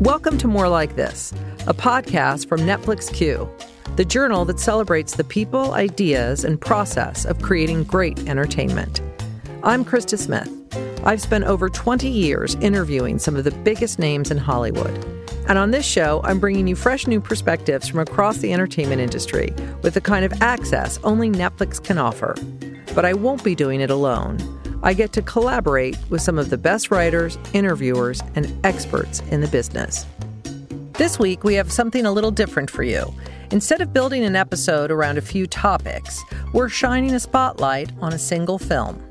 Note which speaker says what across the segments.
Speaker 1: Welcome to More Like This, a podcast from Netflix Queue, the journal that celebrates the people, ideas, and process of creating great entertainment. I'm Krista Smith. I've spent over 20 years interviewing some of the biggest names in Hollywood. And on this show, I'm bringing you fresh new perspectives from across the entertainment industry with the kind of access only Netflix can offer. But I won't be doing it alone. I get to collaborate with some of the best writers, interviewers, and experts in the business. This week, we have something a little different for you. Instead of building an episode around a few topics, we're shining a spotlight on a single film.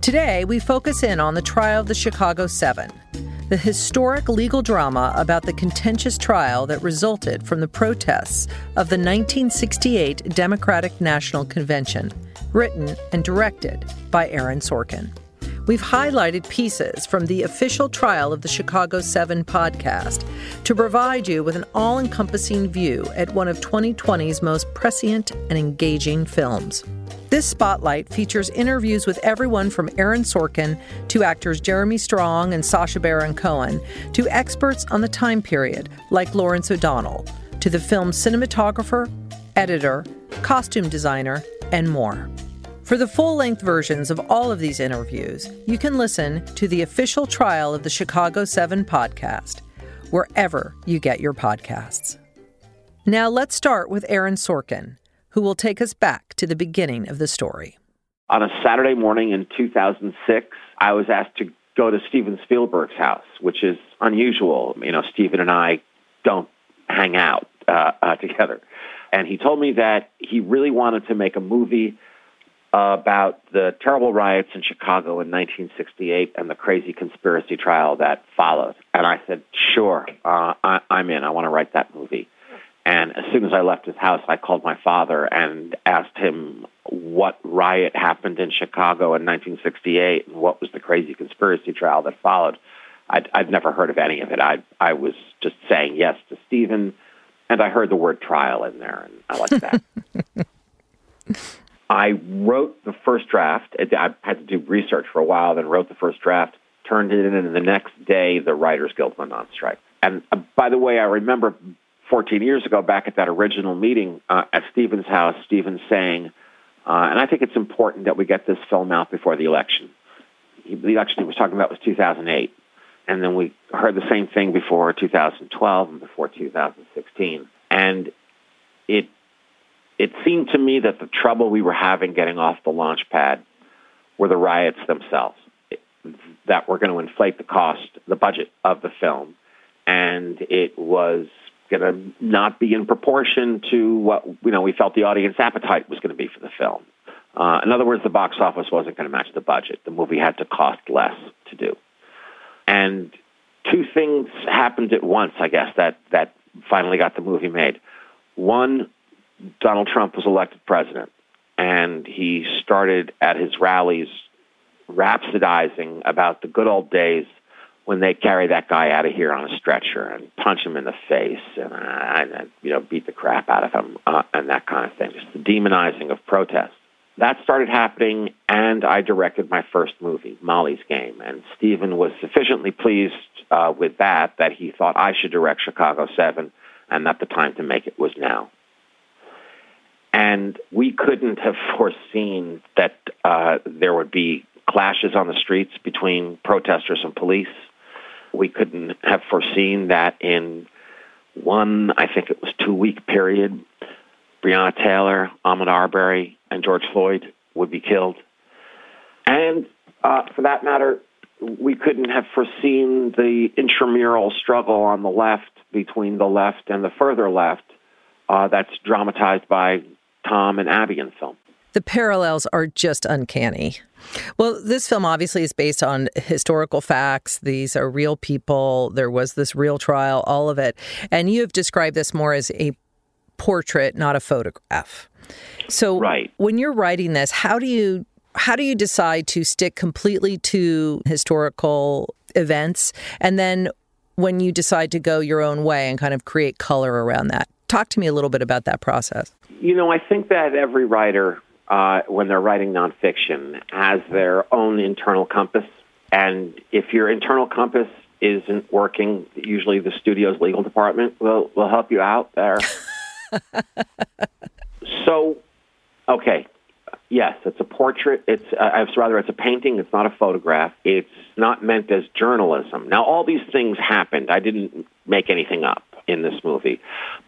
Speaker 1: Today, we focus in on the trial of the Chicago Seven, the historic legal drama about the contentious trial that resulted from the protests of the 1968 Democratic National Convention written and directed by Aaron Sorkin. We've highlighted pieces from the official trial of the Chicago 7 podcast to provide you with an all encompassing view at one of 2020's most prescient and engaging films. This spotlight features interviews with everyone from Aaron Sorkin to actors Jeremy Strong and Sacha Baron Cohen to experts on the time period like Lawrence O'Donnell to the film's cinematographer, editor, costume designer, and more. For the full length versions of all of these interviews, you can listen to the official trial of the Chicago 7 podcast, wherever you get your podcasts. Now let's start with Aaron Sorkin, who will take us back to the beginning of the story.
Speaker 2: On a Saturday morning in 2006, I was asked to go to Steven Spielberg's house, which is unusual. You know, Steven and I don't hang out uh, uh, together. And he told me that he really wanted to make a movie about the terrible riots in Chicago in 1968 and the crazy conspiracy trial that followed. And I said, sure, uh, I, I'm in. I want to write that movie. And as soon as I left his house, I called my father and asked him what riot happened in Chicago in 1968 and what was the crazy conspiracy trial that followed. I'd, I'd never heard of any of it. I, I was just saying yes to Steven, and I heard the word trial in there, and I liked that. I wrote the first draft. I had to do research for a while, then wrote the first draft, turned it in, and the next day the Writers Guild went on strike. And uh, by the way, I remember 14 years ago, back at that original meeting uh, at Steven's house, Steven saying, uh, and I think it's important that we get this film out before the election. He, the election he was talking about was 2008. And then we heard the same thing before 2012 and before 2016. And it it seemed to me that the trouble we were having getting off the launch pad were the riots themselves that were going to inflate the cost, the budget of the film, and it was going to not be in proportion to what you know we felt the audience appetite was going to be for the film. Uh, in other words, the box office wasn't going to match the budget. The movie had to cost less to do, and two things happened at once. I guess that that finally got the movie made. One, Donald Trump was elected president, and he started at his rallies rhapsodizing about the good old days when they carry that guy out of here on a stretcher and punch him in the face and, uh, and you know beat the crap out of him uh, and that kind of thing. Just the demonizing of protest. That started happening, and I directed my first movie, Molly's Game. And Steven was sufficiently pleased uh, with that that he thought I should direct Chicago 7 and that the time to make it was now. And we couldn't have foreseen that uh, there would be clashes on the streets between protesters and police. We couldn't have foreseen that in one, I think it was two week period, Breonna Taylor, Ahmaud Arbery, and George Floyd would be killed. And uh, for that matter, we couldn't have foreseen the intramural struggle on the left between the left and the further left uh, that's dramatized by Tom and Abbie in film.
Speaker 1: The parallels are just uncanny. Well, this film obviously is based on historical facts. These are real people. There was this real trial, all of it. And you have described this more as a portrait, not a photograph. So
Speaker 2: right.
Speaker 1: when you're writing this, how do you how do you decide to stick completely to historical events and then when you decide to go your own way and kind of create color around that? Talk to me a little bit about that process.
Speaker 2: You know, I think that every writer, uh, when they're writing nonfiction, has their own internal compass. And if your internal compass isn't working, usually the studio's legal department will will help you out there. so, okay, yes, it's a portrait. It's uh, rather it's a painting. It's not a photograph. It's not meant as journalism. Now, all these things happened. I didn't make anything up in this movie,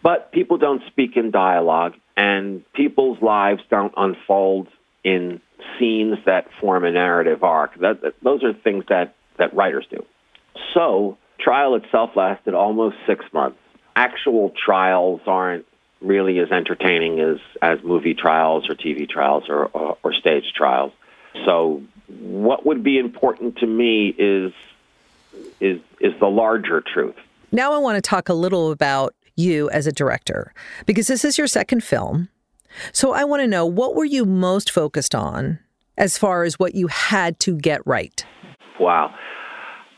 Speaker 2: but people don't speak in dialogue, and people's lives don't unfold in scenes that form a narrative arc. That, that, those are things that, that writers do. So, trial itself lasted almost six months. Actual trials aren't really as entertaining as, as movie trials or TV trials or, or, or stage trials. So, what would be important to me is is is the larger truth.
Speaker 1: Now I want to talk a little about you as a director because this is your second film. So I want to know what were you most focused on as far as what you had to get right?
Speaker 2: Wow.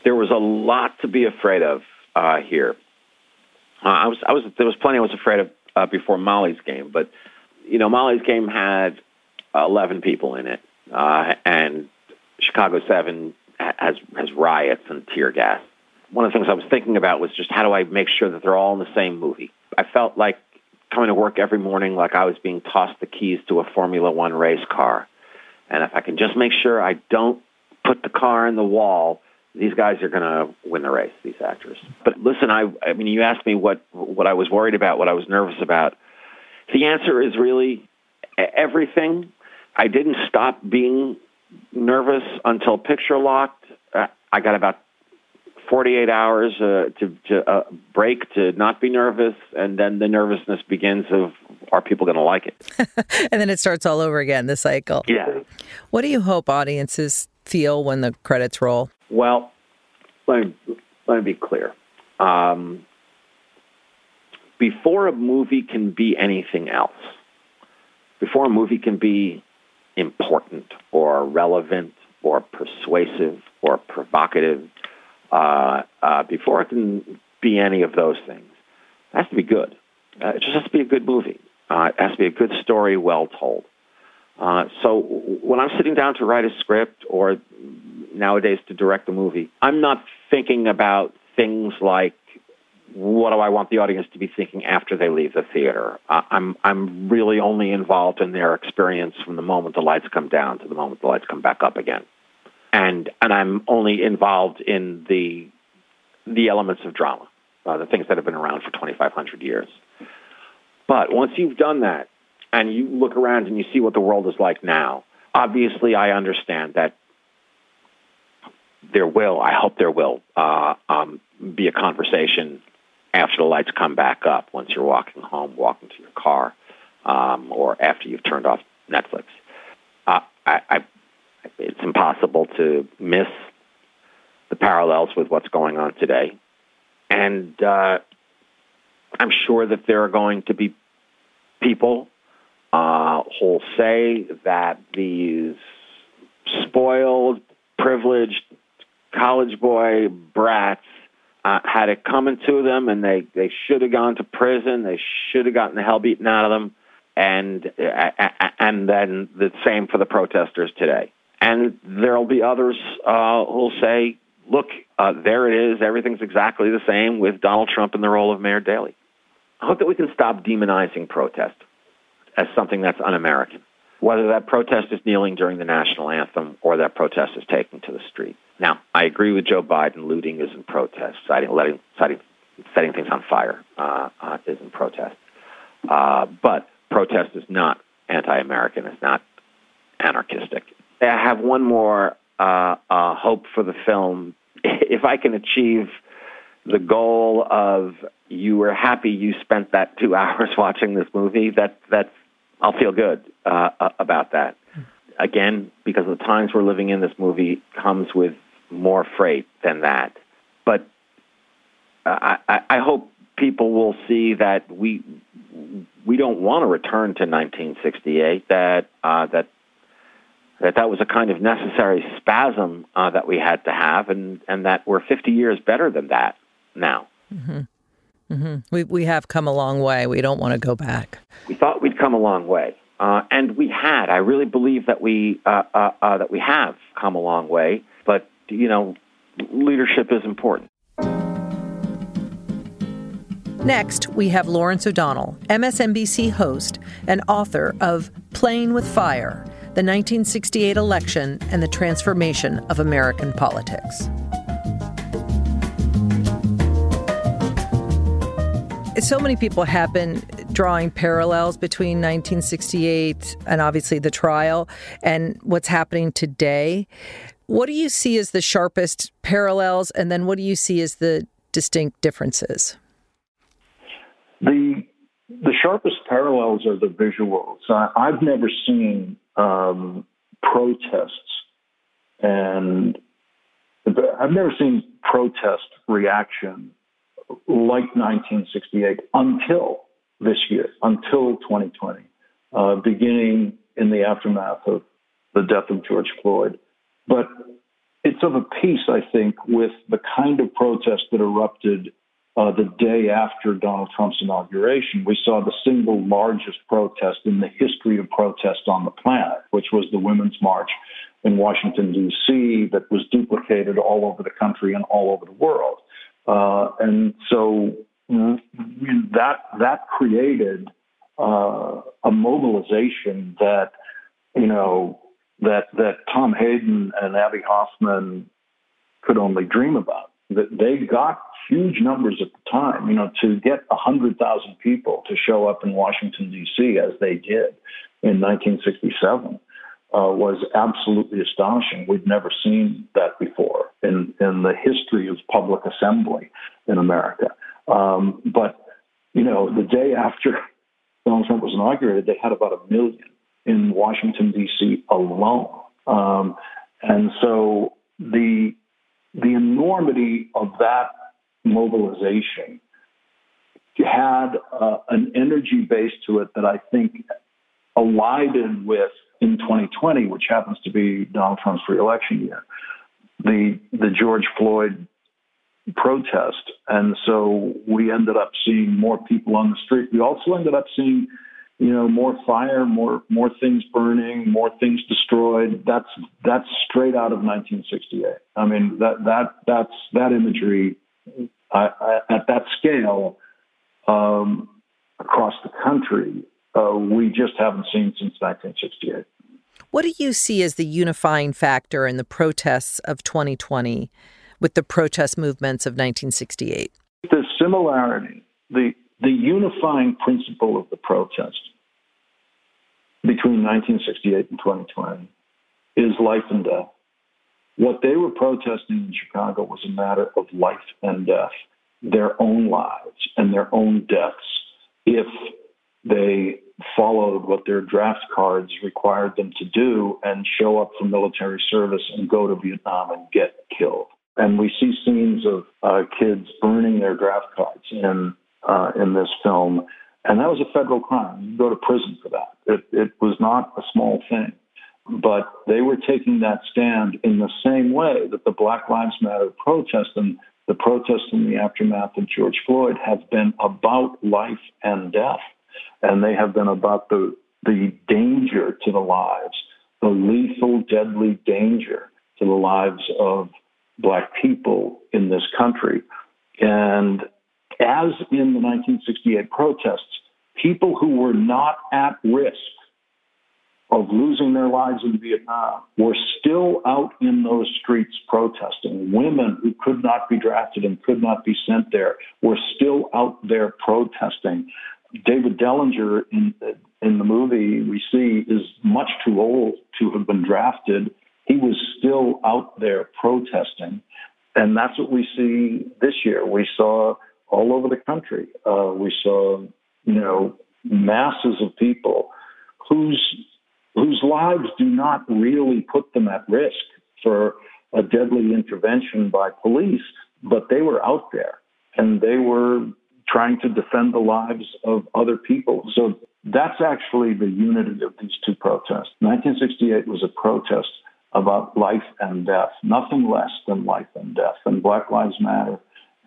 Speaker 2: There was a lot to be afraid of uh, here. Uh, I was, I was, there was plenty I was afraid of uh, before Molly's game, but you know, Molly's game had 11 people in it, uh, and Chicago 7 has, has riots and tear gas. One of the things I was thinking about was just how do I make sure that they're all in the same movie? I felt like coming to work every morning like I was being tossed the keys to a Formula One race car. And if I can just make sure I don't put the car in the wall, these guys are going to win the race, these actors. But listen, I, I mean, you asked me what, what I was worried about, what I was nervous about. The answer is really everything. I didn't stop being nervous until picture locked. Uh, I got about 48 hours uh, to, to uh, break to not be nervous, and then the nervousness begins of are people going to like it?
Speaker 1: and then it starts all over again, the cycle.
Speaker 2: Yeah.
Speaker 1: What do you hope audiences feel when the credits roll?
Speaker 2: Well, let me, let me be clear. Um, before a movie can be anything else, before a movie can be important or relevant or persuasive or provocative, uh, uh, before it can be any of those things, it has to be good. Uh, it just has to be a good movie. Uh, it has to be a good story, well told. Uh, so when I'm sitting down to write a script or nowadays to direct a movie, I'm not thinking about things like what do I want the audience to be thinking after they leave the theater. I'm I'm really only involved in their experience from the moment the lights come down to the moment the lights come back up again, and and I'm only involved in the the elements of drama, uh, the things that have been around for 2,500 years. But once you've done that, and you look around and you see what the world is like now, obviously I understand that there will, I hope there will, uh, um, be a conversation after the lights come back up, once you're walking home, walking to your car, um, or after you've turned off Netflix. Uh, I, I, it's impossible to miss the parallels with what's going on today. And uh, I'm sure that there are going to be people uh, who'll say that these spoiled, privileged college boy brats uh, had it coming to them, and they they should have gone to prison. They should have gotten the hell beaten out of them, and uh, and then the same for the protesters today. And there'll be others uh, who'll say, "Look, uh, there it is. Everything's exactly the same with Donald Trump in the role of Mayor Daley." I hope that we can stop demonizing protest as something that's un-American, whether that protest is kneeling during the national anthem or that protest is taking to the street. Now, I agree with Joe Biden. Looting isn't protest. Citing, letting, citing, setting things on fire uh, uh, isn't protest. Uh, but protest is not anti-American. It's not anarchistic. I have one more uh, uh, hope for the film. If I can achieve the goal of you were happy you spent that two hours watching this movie, that that's I'll feel good uh, about that. Again, because the times we're living in, this movie comes with more freight than that. But I, I, I hope people will see that we we don't want to return to 1968. That uh, that that that was a kind of necessary spasm uh, that we had to have, and and that we're 50 years better than that now.
Speaker 1: Mm-hmm. Mm-hmm. We, we have come a long way. We don't want to go back.
Speaker 2: We thought we'd come a long way. Uh, and we had. I really believe that we uh, uh, uh that we have come a long way. But you know, leadership is important.
Speaker 1: Next, we have Lawrence O'Donnell, MSNBC host and author of Playing with Fire The 1968 Election and the Transformation of American Politics. So many people have been drawing parallels between 1968 and obviously the trial and what's happening today. What do you see as the sharpest parallels, and then what do you see as the distinct differences?
Speaker 3: The the sharpest parallels are the visuals. I, have never seen um, protests, and I've never seen protest reaction like 1968 until this year, until 2020, uh, beginning in the aftermath of the death of George Floyd. But it's of a piece, I think, with the kind of protest that erupted uh, the day after Donald Trump's inauguration, we saw the single largest protest in the history of protest on the planet, which was the Women's March in Washington, D.C., that was duplicated all over the country and all over the world. Uh, and so that, that created uh, a mobilization that, you know, that, that Tom Hayden and Abbie Hoffman could only dream about. That they got huge numbers at the time. You know, to get 100,000 people to show up in Washington, D.C., as they did in 1967, uh, was absolutely astonishing. We'd never seen that before in, in the history of public assembly in America. Um, but, you know, the day after Donald Trump was inaugurated, they had about a million in Washington, D.C. alone. Um, and so the the enormity of that mobilization had uh, an energy base to it that I think alighted with in 2020, which happens to be Donald Trump's reelection year, the the George Floyd protest, and so we ended up seeing more people on the street. We also ended up seeing, you know, more fire, more more things burning, more things destroyed. That's that's straight out of 1968. I mean that that that's that imagery I, I, at that scale um, across the country, uh, we just haven't seen since 1968.
Speaker 1: What do you see as the unifying factor in the protests of 2020 with the protest movements of 1968?
Speaker 3: The similarity, the, the unifying principle of the protest between 1968 and 2020 is life and death. What they were protesting in Chicago was a matter of life and death, their own lives and their own deaths, if they followed what their draft cards required them to do and show up for military service and go to Vietnam and get killed. And we see scenes of uh, kids burning their draft cards in uh, in this film, and that was a federal crime. You go to prison for that. It, it was not a small thing. But they were taking that stand in the same way that the Black Lives Matter protest and the protests in the aftermath of George Floyd have been about life and death. And they have been about the, the danger to the lives, the lethal, deadly danger to the lives of Black people in this country. And as in the 1968 protests, people who were not at risk of losing their lives in Vietnam were still out in those streets protesting. Women who could not be drafted and could not be sent there were still out there protesting. David Dellinger in the, in the movie we see is much too old to have been drafted. He was still out there protesting. And that's what we see this year. We saw all over the country. Uh, we saw, you know, masses of people whose whose lives do not really put them at risk for a deadly intervention by police, but they were out there and they were trying to defend the lives of other people. So that's actually the unity of these two protests. 1968 was a protest about life and death, nothing less than life and death. And Black Lives Matter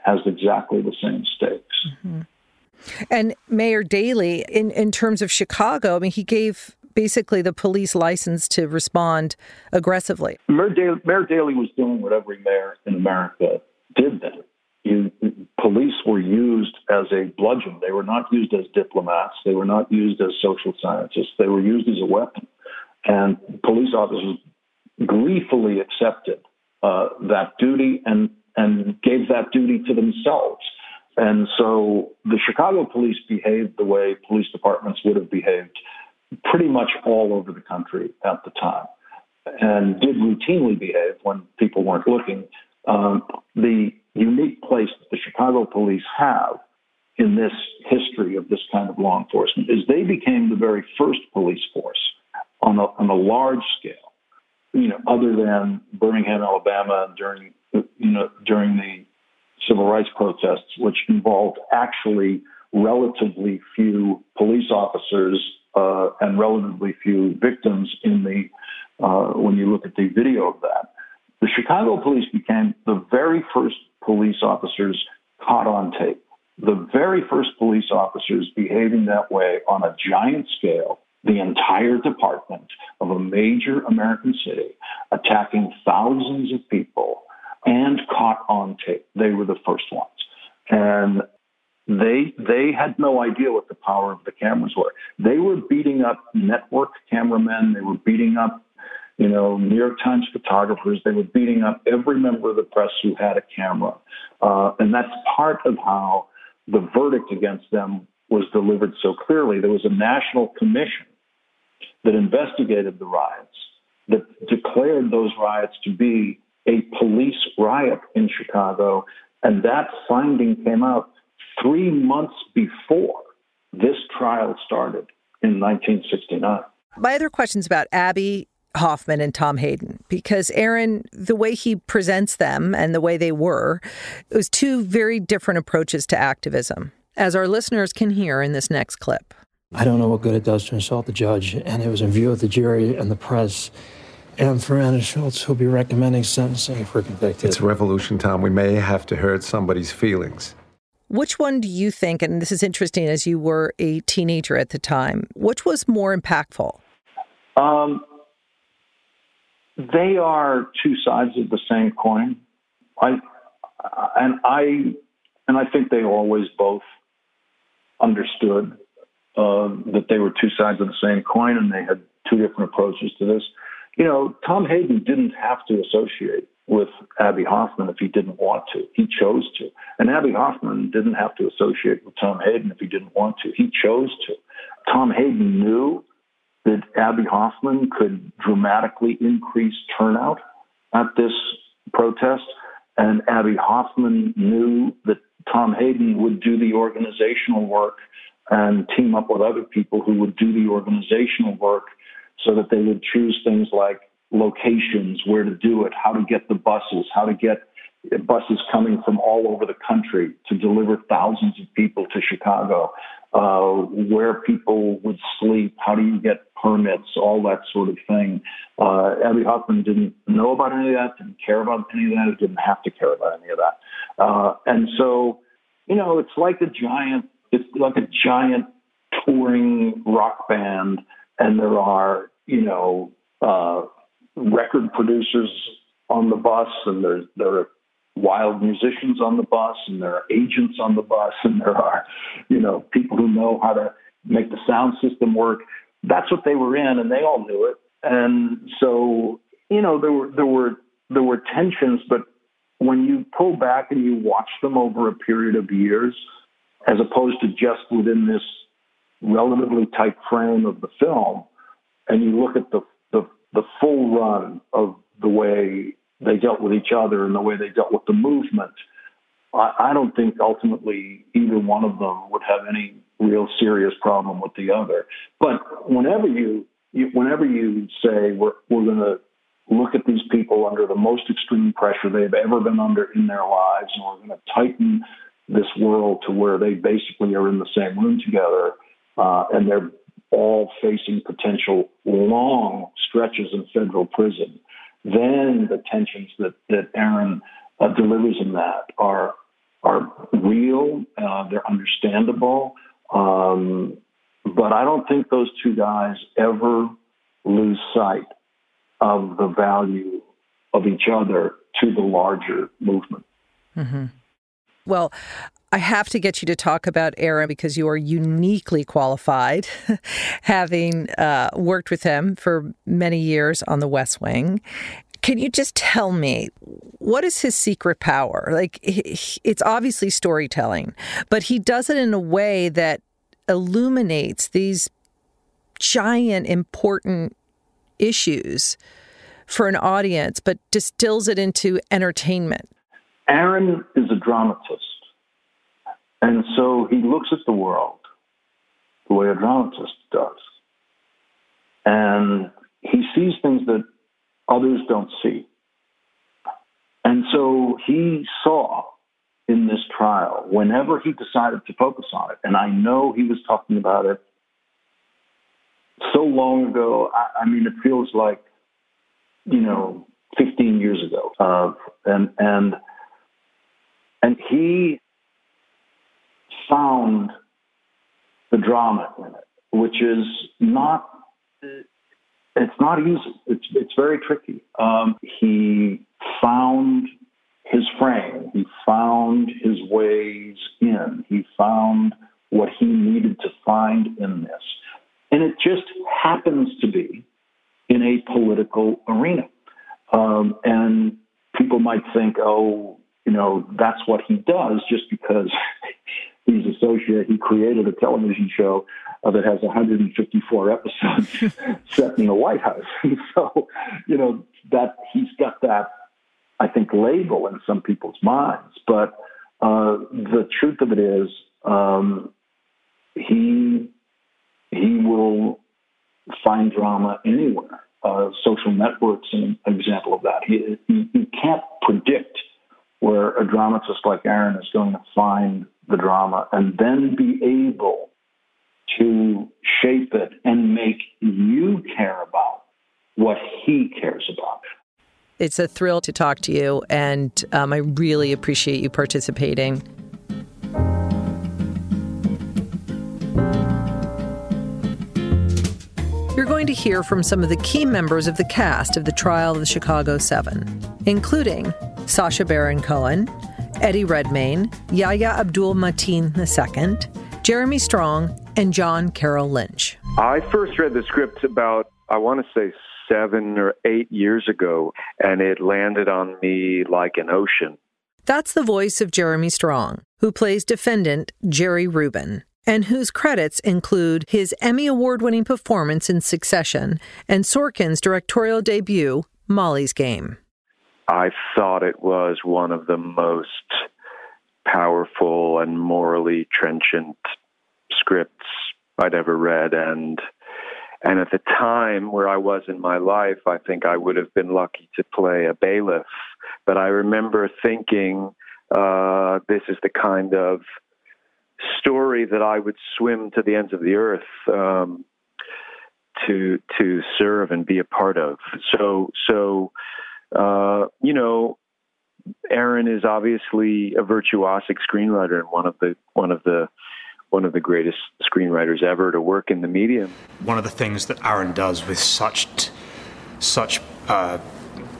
Speaker 3: has exactly the same stakes.
Speaker 1: Mm-hmm. And Mayor Daley, in, in terms of Chicago, I mean, he gave basically the police license to respond aggressively.
Speaker 3: Mayor Daley, mayor Daley was doing what every mayor in America did then. You, police were used as a bludgeon. They were not used as diplomats. They were not used as social scientists. They were used as a weapon. And police officers gleefully accepted uh, that duty and, and gave that duty to themselves. And so the Chicago police behaved the way police departments would have behaved pretty much all over the country at the time and did routinely behave when people weren't looking. Um, the unique place that the Chicago police have in this history of this kind of law enforcement is they became the very first police force on a, on a large scale, you know, other than Birmingham, Alabama during, you know, during the civil rights protests, which involved actually relatively few police officers uh, and relatively few victims in the uh, when you look at the video of that. The Chicago police became the very first police officers caught on tape, the very first police officers behaving that way on a giant scale, the entire department of a major American city, attacking thousands of people and caught on tape. They were the first ones. And they they had no idea what the power of the cameras were. They were beating up network cameramen. They were beating up, you know, New York Times photographers. They were beating up every member of the press who had a camera, uh, and that's part of how the verdict against them was delivered so clearly. There was a national commission that investigated the riots, that declared those riots to be a police riot in Chicago, and that finding came out three months before this trial started in 1969.
Speaker 1: My other question's about Abbie Hoffman and Tom Hayden because Aaron, the way he presents them and the way they were, it was two very different approaches to activism, as our listeners can hear in this next clip.
Speaker 4: I don't know what good it does to insult the judge, and it was in view of the jury and the press. And Foran and Schultz, who'll be recommending sentencing if we're convicted.
Speaker 5: It's a revolution, Tom. We may have to hurt somebody's feelings.
Speaker 1: Which one do you think, and this is interesting as you were a teenager at the time, which was more impactful? Um,
Speaker 3: they are two sides of the same coin. I and I and I think they always both understood uh, that they were two sides of the same coin, and they had two different approaches to this. You know, Tom Hayden didn't have to associate with Abbie Hoffman if he didn't want to. He chose to. And Abbie Hoffman didn't have to associate with Tom Hayden if he didn't want to. He chose to. Tom Hayden knew that Abbie Hoffman could dramatically increase turnout at this protest. And Abbie Hoffman knew that Tom Hayden would do the organizational work and team up with other people who would do the organizational work so that they would choose things like locations, where to do it, how to get the buses, how to get buses coming from all over the country to deliver thousands of people to Chicago, uh, where people would sleep, how do you get permits, all that sort of thing. Uh, Abbie Hoffman didn't know about any of that, didn't care about any of that, didn't have to care about any of that. Uh, and so, you know, it's like a giant, it's like a giant touring rock band, and there are, you know, uh, record producers on the bus, and there there are wild musicians on the bus, and there are agents on the bus, and there are you know people who know how to make the sound system work. That's what they were in, and they all knew it. And so you know there were there were there were tensions, but when you pull back and you watch them over a period of years, as opposed to just within this relatively tight frame of the film, and you look at the the full run of the they dealt with each other and the way they dealt with the movement, I, I don't think ultimately either one of them would have any real serious problem with the other. But whenever you, you whenever you say we're we're going to look at these people under the most extreme pressure they've ever been under in their lives, and we're going to tighten this world to where they basically are in the same room together, uh, and they're all facing potential long stretches in federal prison, then the tensions that, that Aaron uh, delivers in that are are real, uh, they're understandable, um, but I don't think those two guys ever lose sight of the value of each other to the larger movement.
Speaker 1: Mm-hmm. Well, I have to get you to talk about Aaron because you are uniquely qualified, having uh, worked with him for many years on the West Wing. Can you just tell me what is his secret power? Like, it's obviously storytelling, but he does it in a way that illuminates these giant, important issues for an audience, but distills it into entertainment.
Speaker 3: Aaron is a dramatist. And so he looks at the world the way a dramatist does. And he sees things that others don't see. And so he saw in this trial, whenever he decided to focus on it, and I know he was talking about it so long ago, I, I mean, it feels like, you know, 15 years ago. Uh, and, and, and he found the drama in it, which is not it's not easy. It's it's very tricky. Um, he found his frame. He found his ways in. He found what he needed to find in this, and it just happens to be in a political arena. Um, and people might think, oh, you know, that's what he does, just because he's associated. He created a television show uh, that has 154 episodes set in the White House. so, you know, that he's got that, I think, label in some people's minds. But uh, the truth of it is, um, he he will find drama anywhere. Uh, social networks an example of that. He, he, he can't predict where a dramatist like Aaron is going to find the drama and then be able to shape it and make you care about what he cares about.
Speaker 1: It's a thrill to talk to you, and um, I really appreciate you participating. You're going to hear from some of the key members of the cast of the trial of the Chicago Seven, including Sacha Baron Cohen, Eddie Redmayne, Yahya Abdul Mateen II, Jeremy Strong, and John Carroll Lynch.
Speaker 6: I first read the script about, I want to say, seven or eight years ago, and it landed on me like an ocean.
Speaker 1: That's the voice of Jeremy Strong, who plays defendant Jerry Rubin, and whose credits include his Emmy Award winning performance in Succession and Sorkin's directorial debut, Molly's Game.
Speaker 6: I thought it was one of the most powerful and morally trenchant scripts I'd ever read and and at the time where I was in my life, I think I would have been lucky to play a bailiff. But I remember thinking, uh, this is the kind of story that I would swim to the ends of the earth um, to to serve and be a part of. So so uh, you know, Aaron is obviously a virtuosic screenwriter and one of the one of the one of the greatest screenwriters ever to work in the medium.
Speaker 7: One of the things that Aaron does with such such uh,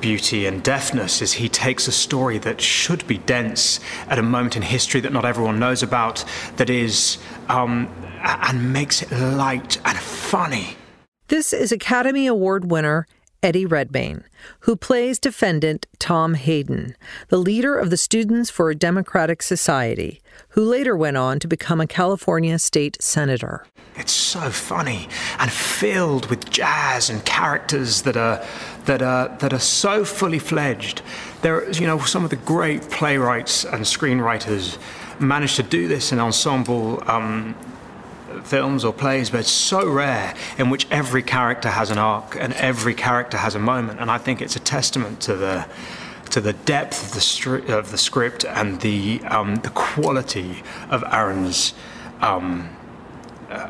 Speaker 7: beauty and deftness is he takes a story that should be dense at a moment in history that not everyone knows about, that is, um, and makes it light and funny.
Speaker 1: This is Academy Award winner Eddie Redmayne, who plays defendant Tom Hayden, the leader of the Students for a Democratic Society, who later went on to become a California state senator.
Speaker 7: It's so funny and filled with jazz and characters that are that are that are so fully fledged. There, you know, some of the great playwrights and screenwriters managed to do this in ensemble um, films or plays, but it's so rare in which every character has an arc and every character has a moment. And I think it's a testament to the to the depth of the stri- of the script and the um, the quality of Aaron's. Um, uh,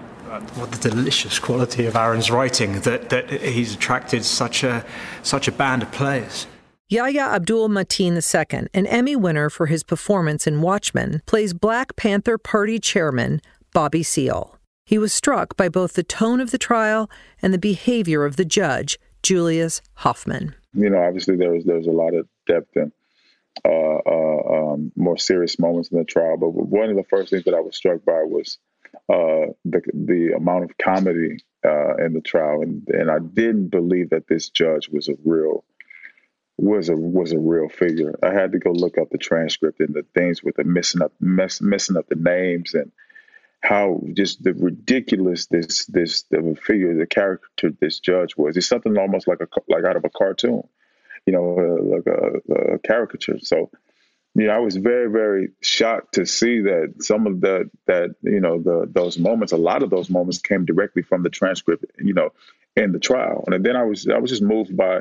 Speaker 7: what the delicious quality of Aaron's writing that, that he's attracted such a such a band of players.
Speaker 1: Yahya Abdul Mateen II, an Emmy winner for his performance in Watchmen, plays Black Panther Party chairman Bobby Seale. He was struck by both the tone of the trial and the behavior of the judge, Julius Hoffman.
Speaker 8: You know, obviously there was there was a lot of depth and uh, uh, um, more serious moments in the trial. But one of the first things that I was struck by was uh, the the amount of comedy uh, in the trial, and and I didn't believe that this judge was a real was a was a real figure. I had to go look up the transcript and the things with the missing up mess, messing up the names and how just the ridiculous this this the figure the character this judge was. It's something almost like a like out of a cartoon, you know, uh, like a, a caricature. So you know, I was very, very shocked to see that some of the that you know the those moments, a lot of those moments came directly from the transcript, you know, in the trial. And then I was I was just moved by,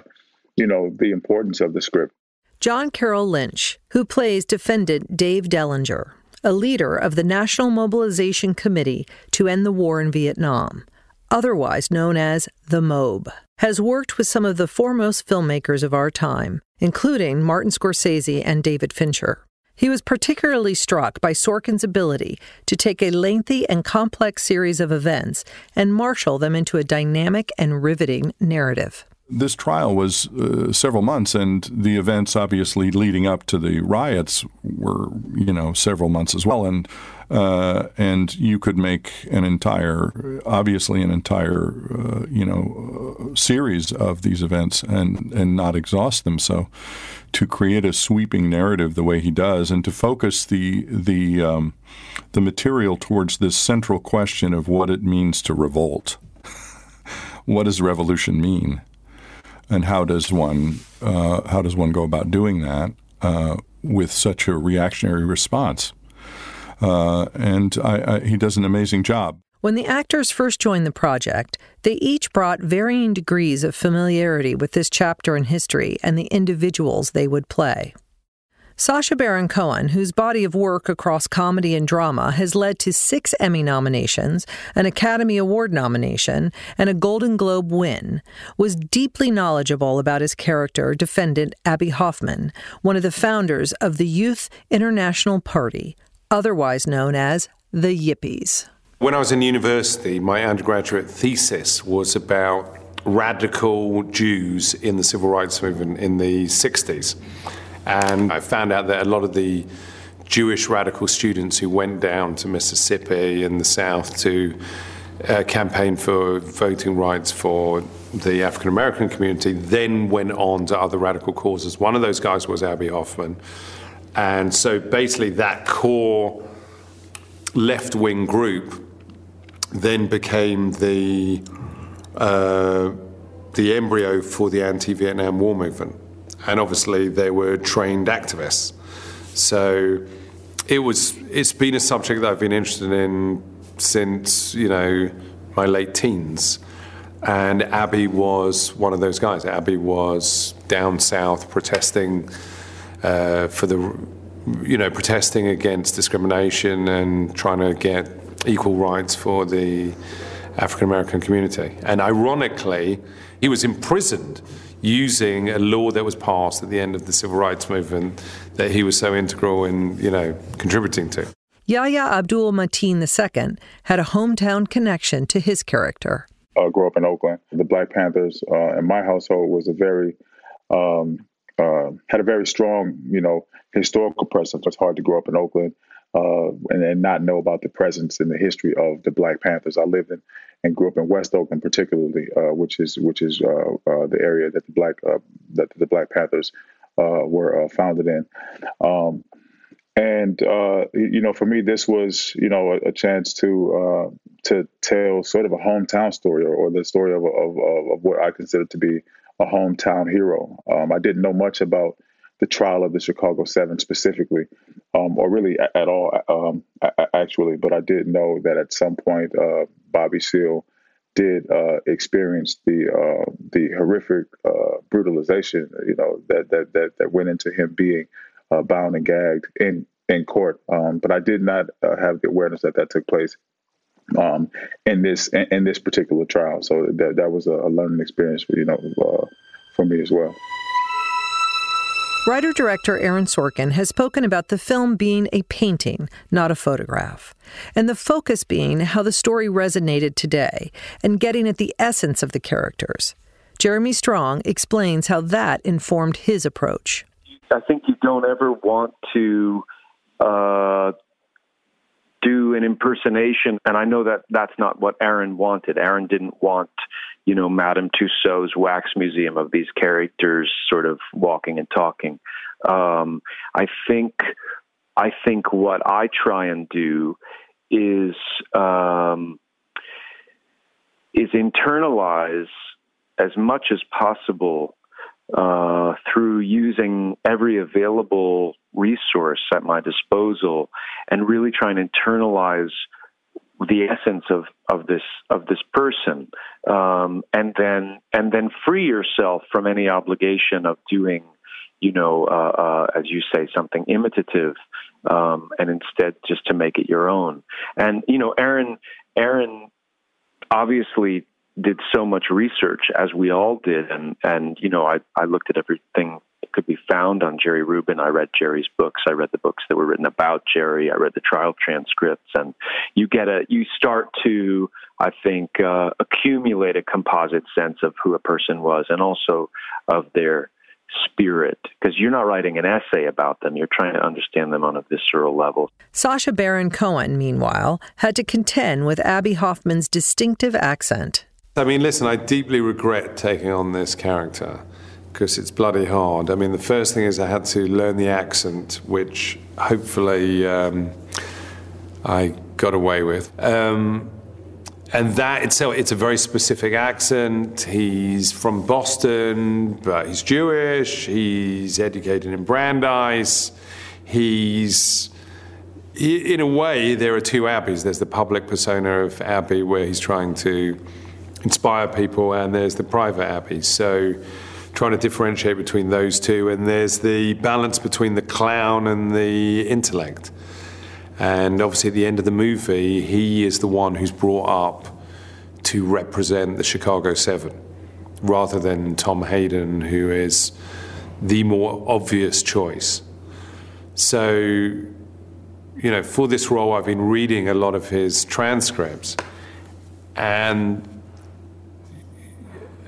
Speaker 8: you know, the importance of the script.
Speaker 1: John Carroll Lynch, who plays defendant Dave Dellinger, a leader of the National Mobilization Committee to End the War in Vietnam, otherwise known as the MOBE, has worked with some of the foremost filmmakers of our time, including Martin Scorsese and David Fincher. He was particularly struck by Sorkin's ability to take a lengthy and complex series of events and marshal them into a dynamic and riveting narrative.
Speaker 9: This trial was uh, several months, and the events obviously leading up to the riots were, you know, several months as well. And uh, and you could make an entire, obviously, an entire, uh, you know, uh, series of these events and and not exhaust them. So, to create a sweeping narrative the way he does, and to focus the the um, the material towards this central question of what it means to revolt. what does revolution mean? And how does one uh, how does one go about doing that uh, with such a reactionary response? Uh, and I, I, he does an amazing job.
Speaker 1: When the actors first joined the project, they each brought varying degrees of familiarity with this chapter in history and the individuals they would play. Sacha Baron Cohen, whose body of work across comedy and drama has led to six Emmy nominations, an Academy Award nomination, and a Golden Globe win, was deeply knowledgeable about his character, defendant Abbie Hoffman, one of the founders of the Youth International Party, otherwise known as the Yippies.
Speaker 10: When I was in university, my undergraduate thesis was about radical Jews in the civil rights movement in the 60s. And I found out that a lot of the Jewish radical students who went down to Mississippi in the South to uh, campaign for voting rights for the African American community then went on to other radical causes. One of those guys was Abbie Hoffman. And so basically, that core left wing group then became the, uh, the embryo for the anti Vietnam War movement and obviously they were trained activists. So it was it's been a subject that I've been interested in since you know my late teens. And Abbie was one of those guys. Abbie was down south protesting uh, for the, you know, protesting against discrimination and trying to get equal rights for the African American community. And ironically, he was imprisoned using a law that was passed at the end of the civil rights movement that he was so integral in, you know, contributing to.
Speaker 1: Yahya Abdul Mateen II had a hometown connection to his character.
Speaker 8: I uh, grew up in Oakland. The Black Panthers uh, in my household was a very um, uh, had a very strong, you know, historical presence. It's hard to grow up in Oakland uh, and, and, not know about the presence and the history of the Black Panthers. I lived in and grew up in West Oakland, particularly, uh, which is which is uh, uh the area that the Black uh, that the Black Panthers uh, were founded in. Um, and you know, for me, this was you know a, a chance to to tell sort of a hometown story or, or the story of, of, of what I consider to be a hometown hero. Um, I didn't know much about the trial of the Chicago Seven specifically, um, or really at, all, um, actually. But I did know that at some point, uh, Bobby Seale did uh, experience the uh, the horrific uh, brutalization, you know, that that that that went into him being uh, bound and gagged in in court. Um, but I did not uh, have the awareness that that took place um, in this in, in, this particular trial. So that that was a, a learning experience, you know, for me as well.
Speaker 1: Writer director Aaron Sorkin has spoken about the film being a painting, not a photograph, and the focus being how the story resonated today and getting at the essence of the characters. Jeremy Strong explains how that informed his approach.
Speaker 6: I think you don't ever want to uh, do an impersonation. And I know that that's not what Aaron wanted. Aaron didn't want, you know, Madame Tussauds wax museum of these characters sort of walking and talking. Um, I think, I think what I try and do is um, is internalize as much as possible uh, through using every available resource at my disposal and really try and internalize the essence of, of this of this person um, and then and then free yourself from any obligation of doing you know uh, uh, as you say something imitative um, and instead just to make it your own. And you know Aaron Aaron obviously did so much research as we all did and and you know I I looked at everything could be found on Jerry Rubin. I read Jerry's books. I read the books that were written about Jerry. I read the trial transcripts. And you get a you start to I think uh, accumulate a composite sense of who a person was and also of their spirit. Because you're not writing an essay about them. You're trying to understand them on a visceral level.
Speaker 1: Sacha Baron Cohen meanwhile had to contend with Abbie Hoffman's distinctive accent.
Speaker 10: I mean, listen, I deeply regret taking on this character because it's bloody hard. I mean, the first thing is I had to learn the accent, which hopefully um, I got away with. Um, and that itself, it's a very specific accent. He's from Boston, but he's Jewish. He's educated in Brandeis. He's in a way, there are two Abbies. There's the public persona of Abbie, where he's trying to inspire people, and there's the private Abbie. So trying to differentiate between those two, and there's the balance between the clown and the intellect. And obviously, at the end of the movie, he is the one who's brought up to represent the Chicago Seven, rather than Tom Hayden, who is the more obvious choice. So, you know, for this role, I've been reading a lot of his transcripts, and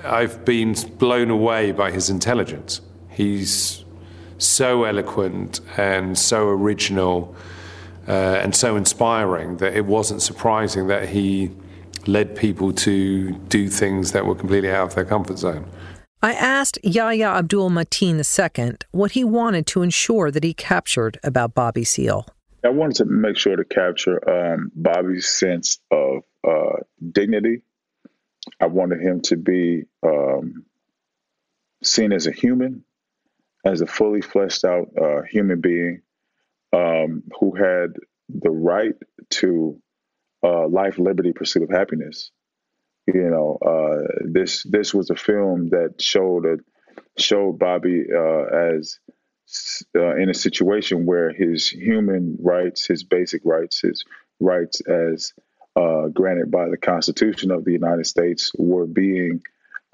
Speaker 10: I've been blown away by his intelligence. He's so eloquent and so original uh, and so inspiring that it wasn't surprising that he led people to do things that were completely out of their comfort zone.
Speaker 1: I asked Yahya Abdul Mateen II what he wanted to ensure that he captured about Bobby Seale.
Speaker 8: I wanted to make sure to capture um, Bobby's sense of uh, dignity I wanted him to be um, seen as a human, as a fully fleshed out uh, human being um, who had the right to uh, life, liberty, pursuit of happiness. You know, uh, this this was a film that showed a, showed Bobby uh, as uh, in a situation where his human rights, his basic rights, his rights as uh, granted by the Constitution of the United States were being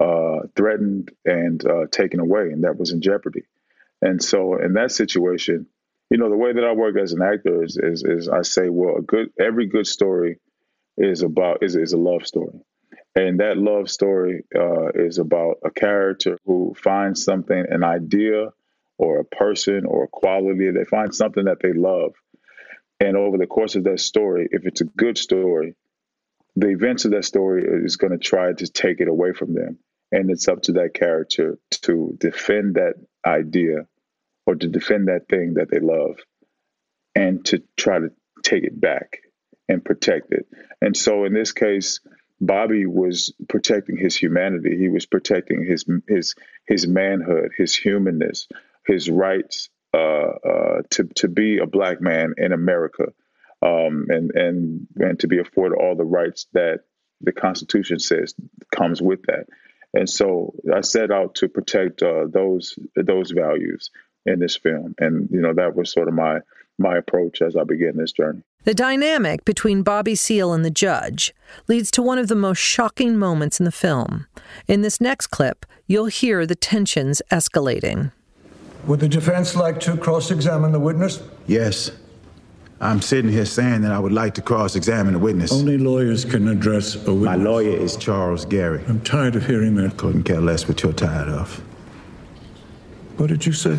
Speaker 8: uh, threatened and uh, taken away, and that was in jeopardy. And so, in that situation, you know, the way that I work as an actor is, is, is I say, well, a good every good story is about is is a love story, and that love story uh, is about a character who finds something, an idea, or a person, or a quality. They find something that they love, and over the course of that story, if it's a good story, the events of that story is going to try to take it away from them. And it's up to that character to defend that idea or to defend that thing that they love and to try to take it back and protect it. And so in this case, Bobby was protecting his humanity. He was protecting his his his manhood, his humanness, his rights to to be a black man in America, um, and and and to be afforded all the rights that the Constitution says comes with that. And so I set out to protect uh, those those values in this film, and you know that was sort of my my approach as I began this journey.
Speaker 1: The dynamic between Bobby Seale and the judge leads to one of the most shocking moments in the film. In this next clip, you'll hear the tensions escalating.
Speaker 11: Would the defense like to cross examine the witness?
Speaker 12: Yes. I'm sitting here saying that I would like to cross examine the witness.
Speaker 11: Only lawyers can address a witness.
Speaker 12: My lawyer is Charles Garry.
Speaker 11: I'm tired of hearing that.
Speaker 12: Couldn't care less what you're tired of.
Speaker 11: What did you say?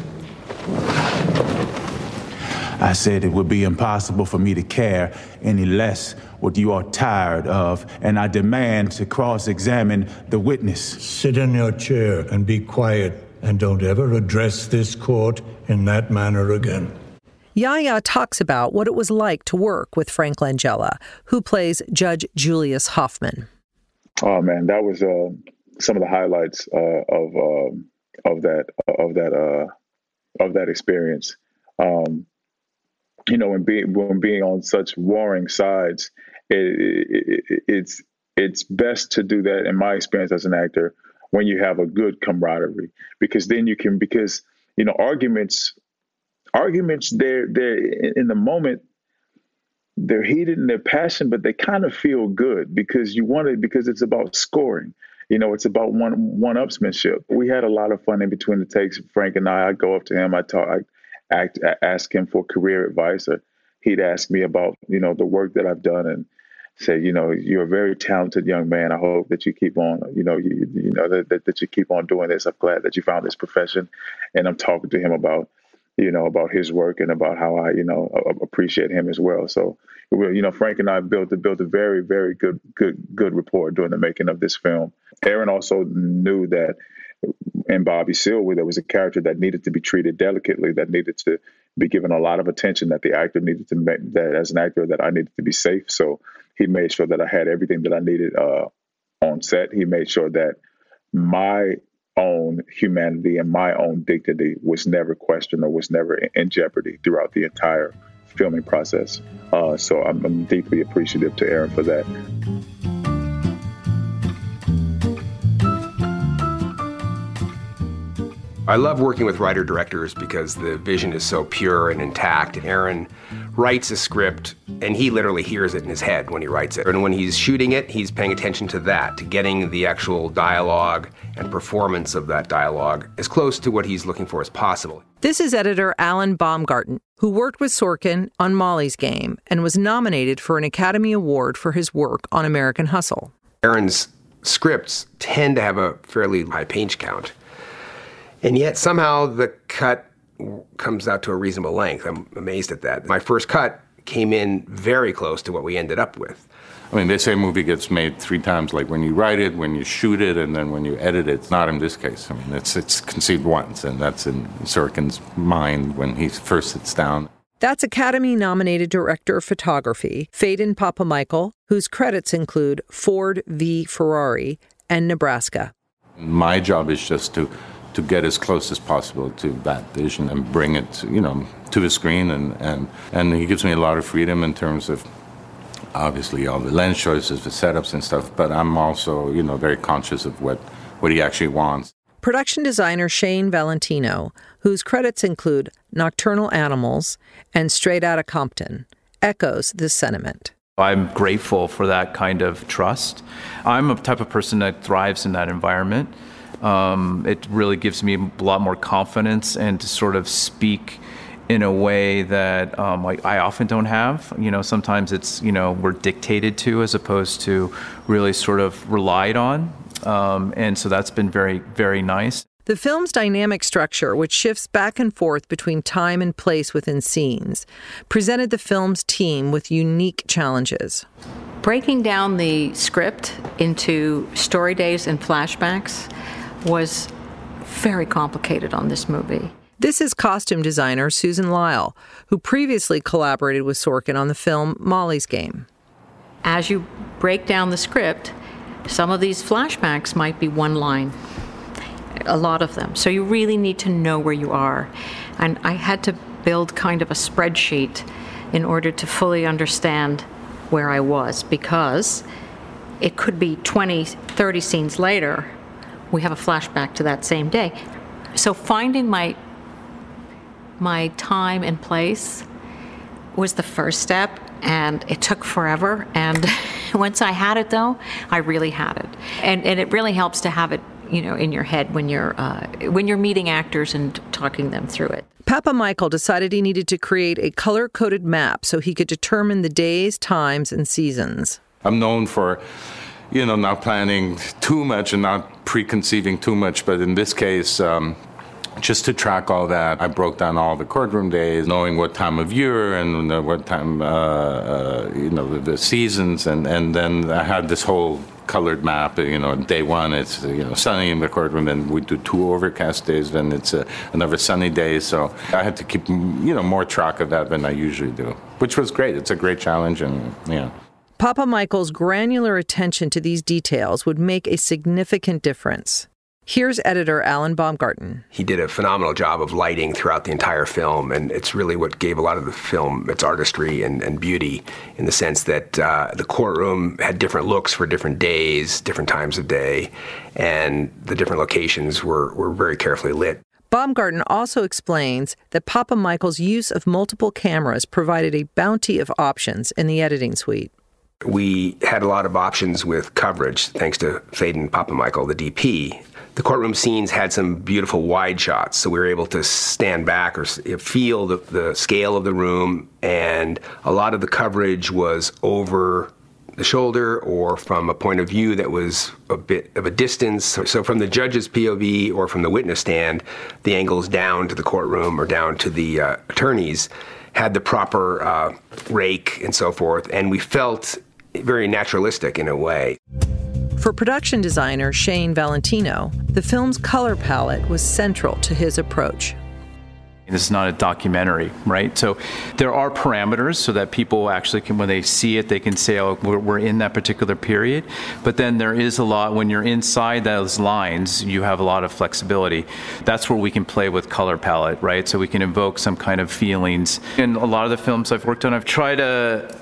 Speaker 12: I said it would be impossible for me to care any less what you are tired of, and I demand to cross examine the witness.
Speaker 11: Sit in your chair and be quiet, and don't ever address this court in that manner again.
Speaker 1: Yahya talks about what it was like to work with Frank Langella, who plays Judge Julius Hoffman.
Speaker 8: Oh man, that was uh, some of the highlights uh, of um, of that of that uh, of that experience. Um, you know, when being when being on such warring sides, it, it, it's it's best to do that. In my experience as an actor, when you have a good camaraderie, because then you can because you know arguments arguments they're they're in the moment they're heated and they're passionate, but they kind of feel good because you want it because it's about scoring. You know, it's about one one upsmanship. We had a lot of fun in between the takes. Frank and I, I go up to him, I talk, I act, ask him for career advice, or he'd ask me about you know the work that I've done and say, you know, you're a very talented young man. I hope that you keep on, you know, you, you know that, that, you keep on doing this. I'm glad that you found this profession, and I'm talking to him about you know, about his work and about how I, you know, appreciate him as well. So, you know, Frank and I built a, built a very, very good, good, good rapport during the making of this film. Aaron also knew that in Bobby Seale, there was a character that needed to be treated delicately, that needed to be given a lot of attention, that the actor needed to make that as an actor that I needed to be safe. So he made sure that I had everything that I needed uh, on set. He made sure that my own humanity and my own dignity was never questioned or was never in jeopardy throughout the entire filming process. Uh, so I'm, I'm deeply appreciative to Aaron for that.
Speaker 13: I love working with writer directors because the vision is so pure and intact. Aaron writes a script and he literally hears it in his head when he writes it. And when he's shooting it, he's paying attention to that, to getting the actual dialogue and performance of that dialogue as close to what he's looking for as possible.
Speaker 1: This is editor Alan Baumgarten, who worked with Sorkin on Molly's Game and was nominated for an Academy Award for his work on American Hustle.
Speaker 13: Aaron's scripts tend to have a fairly high page count. And yet somehow the cut comes out to a reasonable length. I'm amazed at that. My first cut came in very close to what we ended up with.
Speaker 9: I mean, they say a movie gets made three times, like when you write it, when you shoot it, and then when you edit it. It's not in this case. I mean, it's it's conceived once, and that's in Sorkin's mind when he first sits down.
Speaker 1: That's Academy nominated director of photography, Phedon Papamichael, whose credits include Ford v. Ferrari and Nebraska.
Speaker 9: My job is just to to get as close as possible to that vision and bring it, you know, to the screen. And, and, and he gives me a lot of freedom in terms of obviously all the lens choices, the setups and stuff. But I'm also, you know, very conscious of what, what he actually wants.
Speaker 1: Production designer Shane Valentino, whose credits include Nocturnal Animals and Straight Outta Compton, echoes this sentiment.
Speaker 14: I'm grateful for that kind of trust. I'm a type of person that thrives in that environment. Um, it really gives me a lot more confidence and to sort of speak in a way that um, I, I, often don't have. You know, sometimes it's you know we're dictated to as opposed to really sort of relied on, um, and so that's been very very nice.
Speaker 1: The film's dynamic structure, which shifts back and forth between time and place within scenes, presented the film's team with unique challenges.
Speaker 15: Breaking down the script into story days and flashbacks was very complicated on this movie.
Speaker 1: This is costume designer Susan Lyall, who previously collaborated with Sorkin on the film Molly's Game.
Speaker 15: As you break down the script, some of these flashbacks might be one line, a lot of them. So you really need to know where you are. And I had to build kind of a spreadsheet in order to fully understand where I was because it could be 20, 30 scenes later we have a flashback to that same day. So finding my my time and place was the first step and it took forever and once I had it though, I really had it. And and it really helps to have it you know in your head when you're uh, when you're meeting actors and talking them through it.
Speaker 1: Papamichael decided he needed to create a color coded map so he could determine the days, times, and seasons.
Speaker 9: I'm known for you know, not planning too much and not preconceiving too much. But in this case, um,
Speaker 16: just to track all that, I broke down all the courtroom days, knowing what time of year and what time, uh, uh, you know, the, the, seasons, and, and then I had this whole colored map. You know, day one it's you know sunny in the courtroom, then we do two overcast days, then it's uh, another sunny day. So I had to keep you know more track of that than I usually do, which was great. It's a great challenge, and yeah.
Speaker 1: Papamichael's granular attention to these details would make a significant difference. Here's editor Alan Baumgarten.
Speaker 13: He did a phenomenal job of lighting throughout the entire film, and it's really what gave a lot of the film its artistry and, and beauty in the sense that uh, the courtroom had different looks for different days, different times of day, and the different locations were, were very carefully lit.
Speaker 1: Baumgarten also explains that Papamichael's use of multiple cameras provided a bounty of options in the editing suite.
Speaker 13: We had a lot of options with coverage, thanks to Phedon Papamichael, the DP, the courtroom scenes had some beautiful wide shots, so we were able to stand back or feel the, the scale of the room, and a lot of the coverage was over the shoulder or from a point of view that was a bit of a distance. So, from the judge's POV or from the witness stand, the angles down to the courtroom or down to the uh, attorneys had the proper uh, rake and so forth, and we felt very naturalistic in a way.
Speaker 1: For production designer Shane Valentino, the film's color palette was central to his approach.
Speaker 14: This is not a documentary, right? So there are parameters so that people actually can, when they see it, they can say, oh, we're, we're, in that particular period. But then there is a lot, when you're inside those lines, you have a lot of flexibility. That's where we can play with color palette, right? So we can invoke some kind of feelings. In a lot of the films I've worked on, I've tried to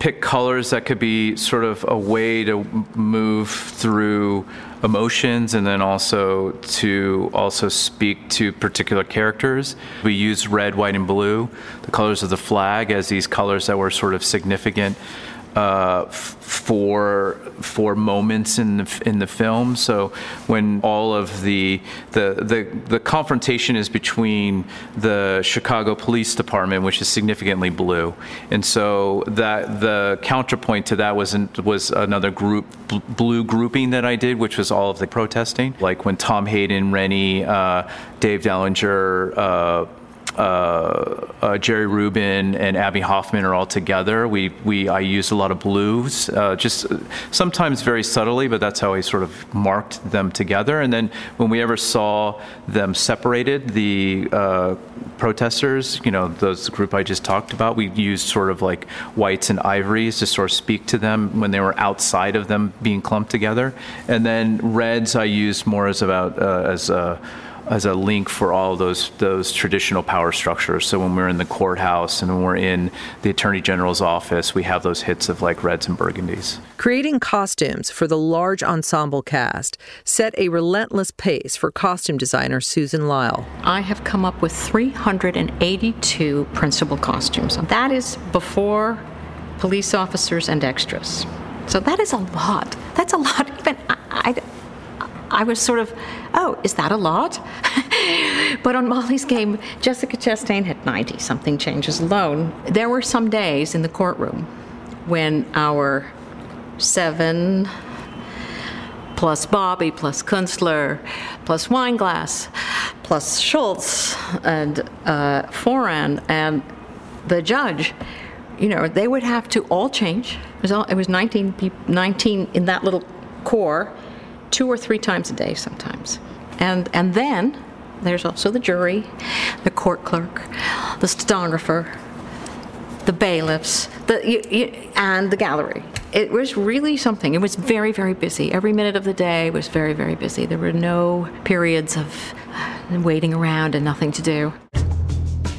Speaker 14: pick colors that could be sort of a way to move through emotions and then also to also speak to particular characters. We use red, white, and blue, the colors of the flag, as these colors that were sort of significant uh, for for moments in the in the film. So when all of the the the the confrontation is between the Chicago Police Department, which is significantly blue, and so that the counterpoint to that was was another group blue grouping that I did, which was all of the protesting, like when Tom Hayden, Rennie, uh, Dave Dellinger. Uh, uh, uh, Jerry Rubin and Abbie Hoffman are all together. We, we I used a lot of blues, uh, just sometimes very subtly, but that's how I sort of marked them together. And then when we ever saw them separated, the uh, protesters, you know, those group I just talked about, we used sort of like whites and ivories to sort of speak to them when they were outside of them being clumped together. And then reds I used more as about uh, as as a link for all those those traditional power structures. So when we're in the courthouse and when we're in the attorney general's office, we have those hits of like reds and burgundies.
Speaker 1: Creating costumes for the large ensemble cast set a relentless pace for costume designer Susan Lyall.
Speaker 15: I have come up with 382 principal costumes. That is before police officers and extras. So that is a lot. That's a lot. Even I, I I was sort of, oh, is that a lot? but on Molly's game, Jessica Chastain had 90 something changes alone. There were some days in the courtroom when our seven plus Bobby plus Kunstler plus Weinglass plus Schultz and uh, Foran and the judge, you know, they would have to all change. It was, all, it was 19, 19 in that little core two or three times a day sometimes. And, and then there's also the jury, the court clerk, the stenographer, the bailiffs, the, you, you, and the gallery. It was really something. It was very, very busy. Every minute of the day was very, very busy. There were no periods of waiting around and nothing to do.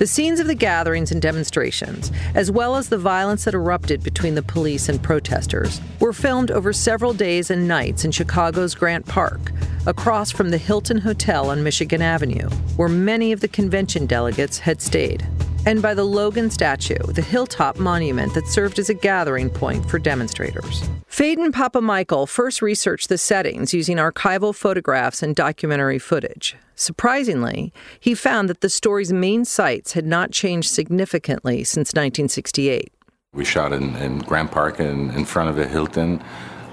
Speaker 1: The scenes of the gatherings and demonstrations, as well as the violence that erupted between the police and protesters, were filmed over several days and nights in Chicago's Grant Park, across from the Hilton Hotel on Michigan Avenue, where many of the convention delegates had stayed and by the Logan statue, the hilltop monument that served as a gathering point for demonstrators. Phedon Papamichael first researched the settings using archival photographs and documentary footage. Surprisingly, he found that the story's main sites had not changed significantly since 1968.
Speaker 16: We shot in, in Grant Park in, in front of a Hilton.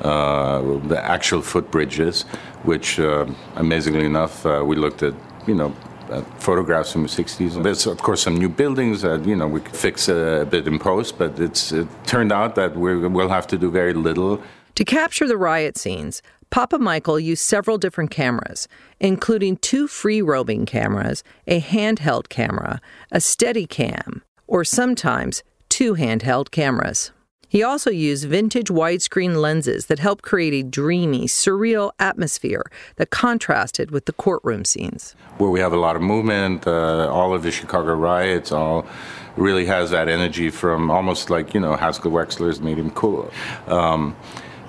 Speaker 16: Uh, the actual footbridges, which uh, amazingly enough, uh, we looked at, you know, uh, photographs from the 60s. There's, of course, some new buildings that, you know, we could fix a, bit in post, but it's, it turned out that we will have to do very little.
Speaker 1: To capture the riot scenes, Papamichael used several different cameras, including two free roaming cameras, a handheld camera, a Steadicam, or sometimes two handheld cameras. He also used vintage widescreen lenses that helped create a dreamy, surreal atmosphere that contrasted with the courtroom scenes.
Speaker 16: Where we have a lot of movement, uh, all of the Chicago riots, all really has that energy from almost like, you know, Haskell Wexler's Medium Cool. Um,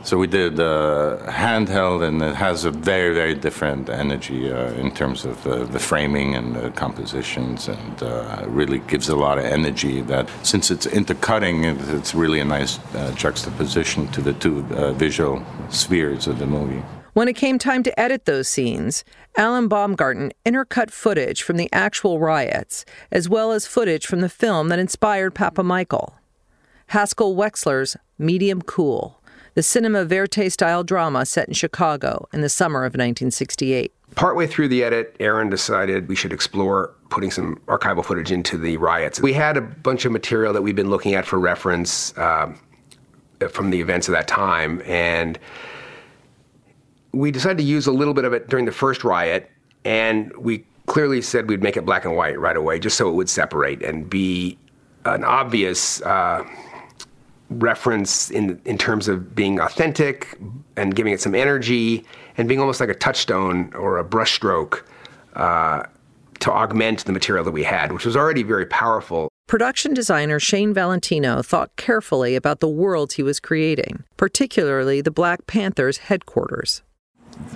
Speaker 16: so we did uh, handheld, and it has a very, very different energy uh, in terms of uh, the framing and the compositions, and uh, really gives a lot of energy. That since it's intercutting, it's really a nice uh, juxtaposition to the two uh, visual spheres of the movie.
Speaker 1: When it came time to edit those scenes, Alan Baumgarten intercut footage from the actual riots, as well as footage from the film that inspired Papamichael. Haskell Wexler's Medium Cool the cinema verite style drama set in Chicago in the summer of 1968.
Speaker 13: Partway through the edit, Aaron decided we should explore putting some archival footage into the riots. We had a bunch of material that we'd been looking at for reference uh, from the events of that time, and we decided to use a little bit of it during the first riot, and we clearly said we'd make it black and white right away, just so it would separate and be an obvious. Uh, reference in in terms of being authentic and giving it some energy and being almost like a touchstone or a brushstroke uh, to augment the material that we had, which was already very powerful.
Speaker 1: Production designer Shane Valentino thought carefully about the worlds he was creating, particularly the Black Panthers headquarters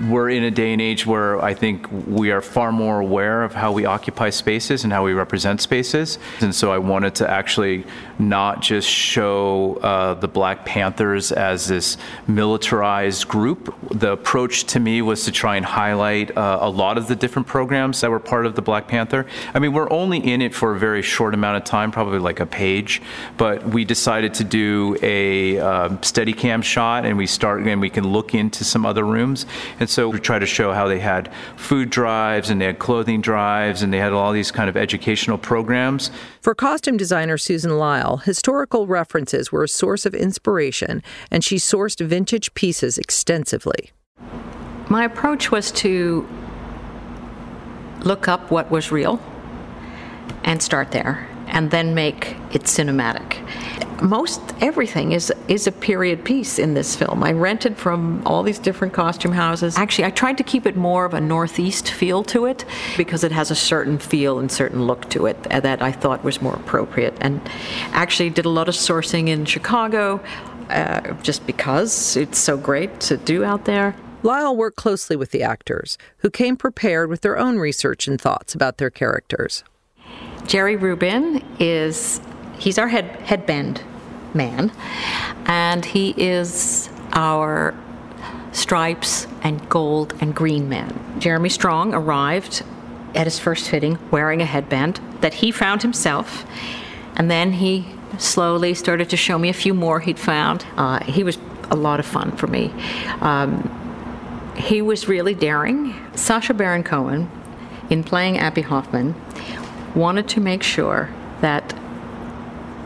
Speaker 14: we're in a day and age where I think we are far more aware of how we occupy spaces and how we represent spaces. And so I wanted to actually not just show uh, the Black Panthers as this militarized group. The approach to me was to try and highlight uh, a lot of the different programs that were part of the Black Panther. I mean, we're only in it for a very short amount of time, probably like a page, but we decided to do a uh, Steadicam shot and we start and we can look into some other rooms and so we try to show how they had food drives and they had clothing drives and they had all these kind of educational programs.
Speaker 1: For costume designer Susan Lyall, historical references were a source of inspiration, and she sourced vintage pieces extensively.
Speaker 15: My approach was to look up what was real and start there and then make it cinematic. Most everything is is a period piece in this film. I rented from all these different costume houses. Actually, I tried to keep it more of a northeast feel to it because it has a certain feel and certain look to it that I thought was more appropriate. And actually did a lot of sourcing in Chicago uh, just because it's so great to do out there.
Speaker 1: Lyall worked closely with the actors, who came prepared with their own research and thoughts about their characters.
Speaker 15: Jerry Rubin is he's our head headband man, and he is our stripes and gold and green man. Jeremy Strong arrived at his first fitting wearing a headband that he found himself, and then he slowly started to show me a few more he'd found. Uh, he was a lot of fun for me. Um, he was really daring. Sacha Baron Cohen, in playing Abbie Hoffman, wanted to make sure that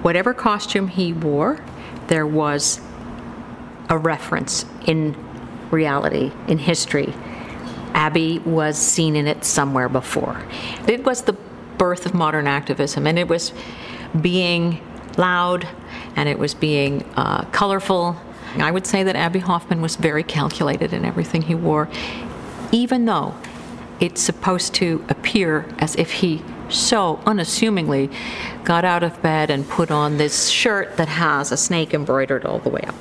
Speaker 15: whatever costume he wore, there was a reference in reality, in history. Abbie was seen in it somewhere before. It was the birth of modern activism, and it was being loud and it was being uh, colorful. I would say that Abbie Hoffman was very calculated in everything he wore, even though it's supposed to appear as if he so unassumingly got out of bed and put on this shirt that has a snake embroidered all the way up.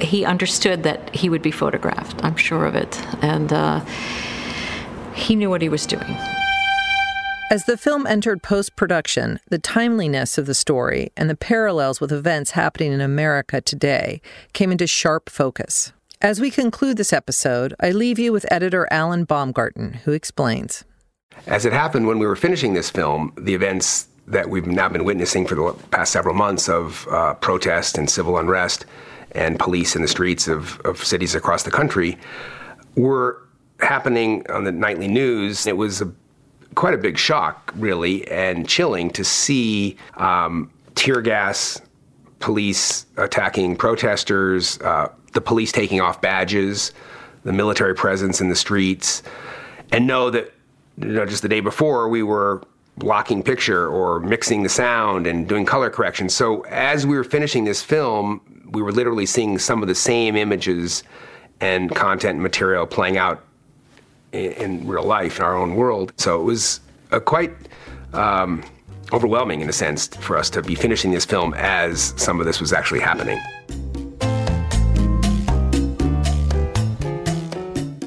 Speaker 15: He understood that he would be photographed, I'm sure of it, and uh, he knew what he was doing.
Speaker 1: As the film entered post production, the timeliness of the story and the parallels with events happening in America today came into sharp focus. As we conclude this episode, I leave you with editor Alan Baumgarten, who explains.
Speaker 13: As it happened when we were finishing this film, the events that we've now been witnessing for the past several months of uh, protest and civil unrest and police in the streets of, of cities across the country were happening on the nightly news. It was a quite a big shock, really, and chilling to see um, tear gas, police attacking protesters, uh, the police taking off badges, the military presence in the streets, and know that you know, just the day before we were blocking picture or mixing the sound and doing color correction. So as we were finishing this film, we were literally seeing some of the same images and content and material playing out in, in real life in our own world. So it was quite um, overwhelming in a sense for us to be finishing this film as some of this was actually happening.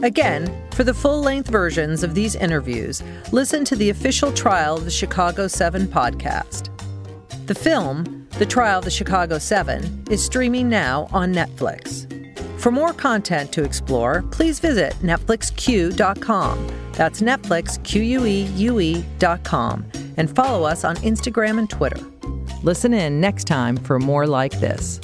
Speaker 1: Again, for the full length versions of these interviews, listen to the official Trial of the Chicago 7 podcast. The film, The Trial of the Chicago 7, is streaming now on Netflix. For more content to explore, please visit NetflixQueue.com. That's Netflix. And follow us on Instagram and Twitter. Listen in next time for more like this.